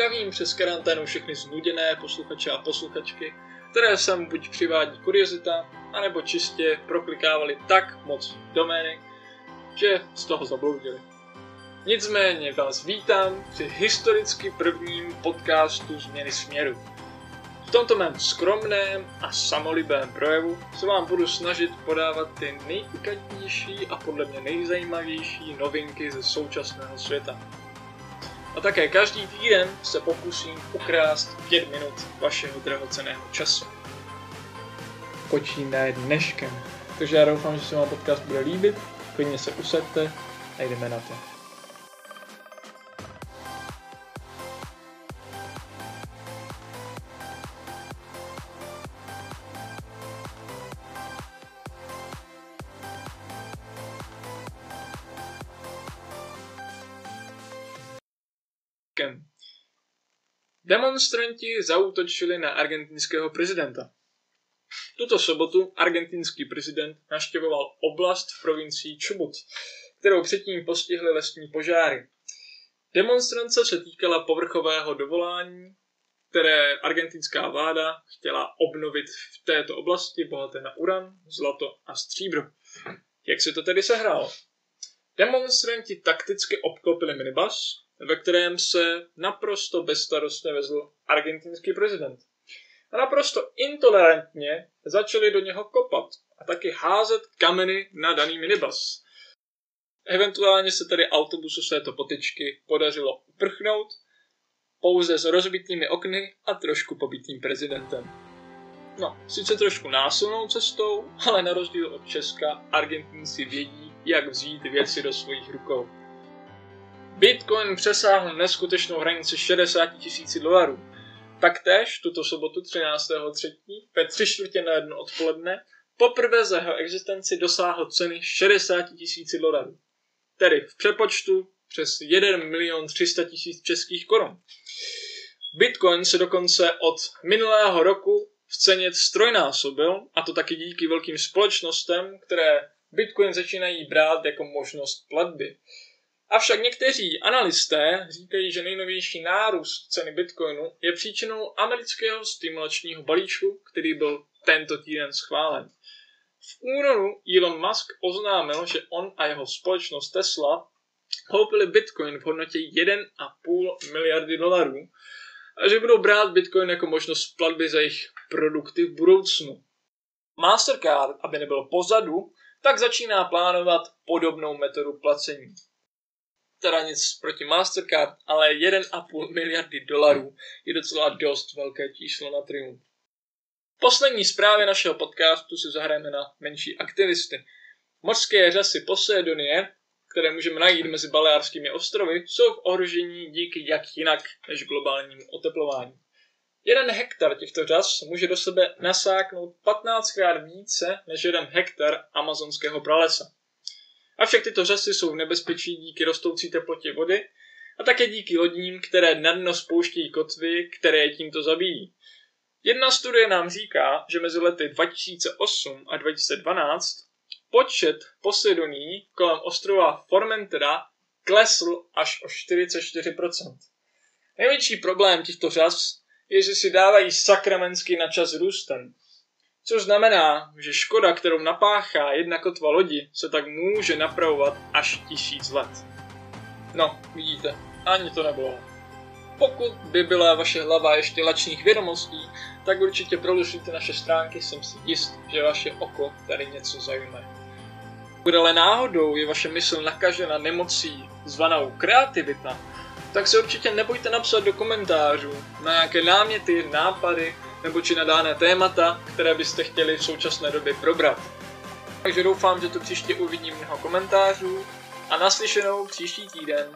Zdravím přes karanténu všechny znuděné posluchače a posluchačky, které sem buď přivádí kuriozita, anebo čistě proklikávali tak moc domény, že z toho zabloudili. Nicméně vás vítám při historicky prvním podcastu Změny směru. V tomto mém skromném a samolibém projevu se vám budu snažit podávat ty nejpikantnější a podle mě nejzajímavější novinky ze současného světa. A také každý týden se pokusím ukrást pět minut vašeho drahoceného času. Počínaje dneškem. Takže já doufám, že se vám podcast bude líbit, klidně se usaďte a jdeme na to. Demonstranti zautočili na argentinského prezidenta. Tuto sobotu argentinský prezident naštěvoval oblast v provincii Chubut, kterou předtím postihly lesní požáry. Demonstrance se týkala povrchového dovolání, které argentinská vláda chtěla obnovit v této oblasti bohaté na uran, zlato a stříbro. Jak se to tedy sehrálo? Demonstranti takticky obklopili minibus, ve kterém se naprosto bezstarostně vezl argentinský prezident. A naprosto intolerantně začali do něho kopat a taky házet kameny na daný minibus. Eventuálně se tedy autobusu z této potyčky podařilo uprchnout, pouze s rozbitými okny a trošku pobitým prezidentem. No, sice trošku násilnou cestou, ale na rozdíl od Česka, Argentinci vědí, jak vzít věci do svých rukou. Bitcoin přesáhl neskutečnou hranici 60 tisíc dolarů. Taktéž tuto sobotu 13.3. ve tři čtvrtě na jedno odpoledne poprvé za jeho existenci dosáhl ceny 60 tisíc dolarů. Tedy v přepočtu přes 1 milion 300 tisíc českých korun. Bitcoin se dokonce od minulého roku v ceně strojnásobil, a to taky díky velkým společnostem, které Bitcoin začínají brát jako možnost platby. Avšak někteří analysté říkají, že nejnovější nárůst ceny bitcoinu je příčinou amerického stimulačního balíčku, který byl tento týden schválen. V únoru Elon Musk oznámil, že on a jeho společnost Tesla koupili bitcoin v hodnotě 1,5 miliardy dolarů a že budou brát bitcoin jako možnost platby za jejich produkty v budoucnu. Mastercard, aby nebyl pozadu, tak začíná plánovat podobnou metodu placení teda nic proti Mastercard, ale 1,5 miliardy dolarů je docela dost velké číslo na triumf. Poslední zprávě našeho podcastu si zahrajeme na menší aktivisty. Mořské řasy Poseidonie, které můžeme najít mezi Baleárskými ostrovy, jsou v ohrožení díky jak jinak než globálnímu oteplování. Jeden hektar těchto řas může do sebe nasáknout 15krát více než jeden hektar amazonského pralesa. Avšak tyto řasy jsou v nebezpečí díky rostoucí teplotě vody a také díky lodím, které na dno spouštějí kotvy, které je tímto zabíjí. Jedna studie nám říká, že mezi lety 2008 a 2012 počet Poseidoní kolem ostrova Formentera klesl až o 44%. Největší problém těchto řas je, že si dávají sakramentsky na čas růstem. Což znamená, že škoda, kterou napáchá jedna kotva lodi, se tak může napravovat až tisíc let. No, vidíte, ani to nebylo. Pokud by byla vaše hlava ještě lačných vědomostí, tak určitě prolušíte naše stránky, jsem si jist, že vaše oko tady něco zajme. Pokud ale náhodou je vaše mysl nakažena nemocí zvanou kreativita, tak se určitě nebojte napsat do komentářů na nějaké náměty, nápady nebo či na dané témata, které byste chtěli v současné době probrat. Takže doufám, že to příště uvidím mnoho komentářů a naslyšenou příští týden.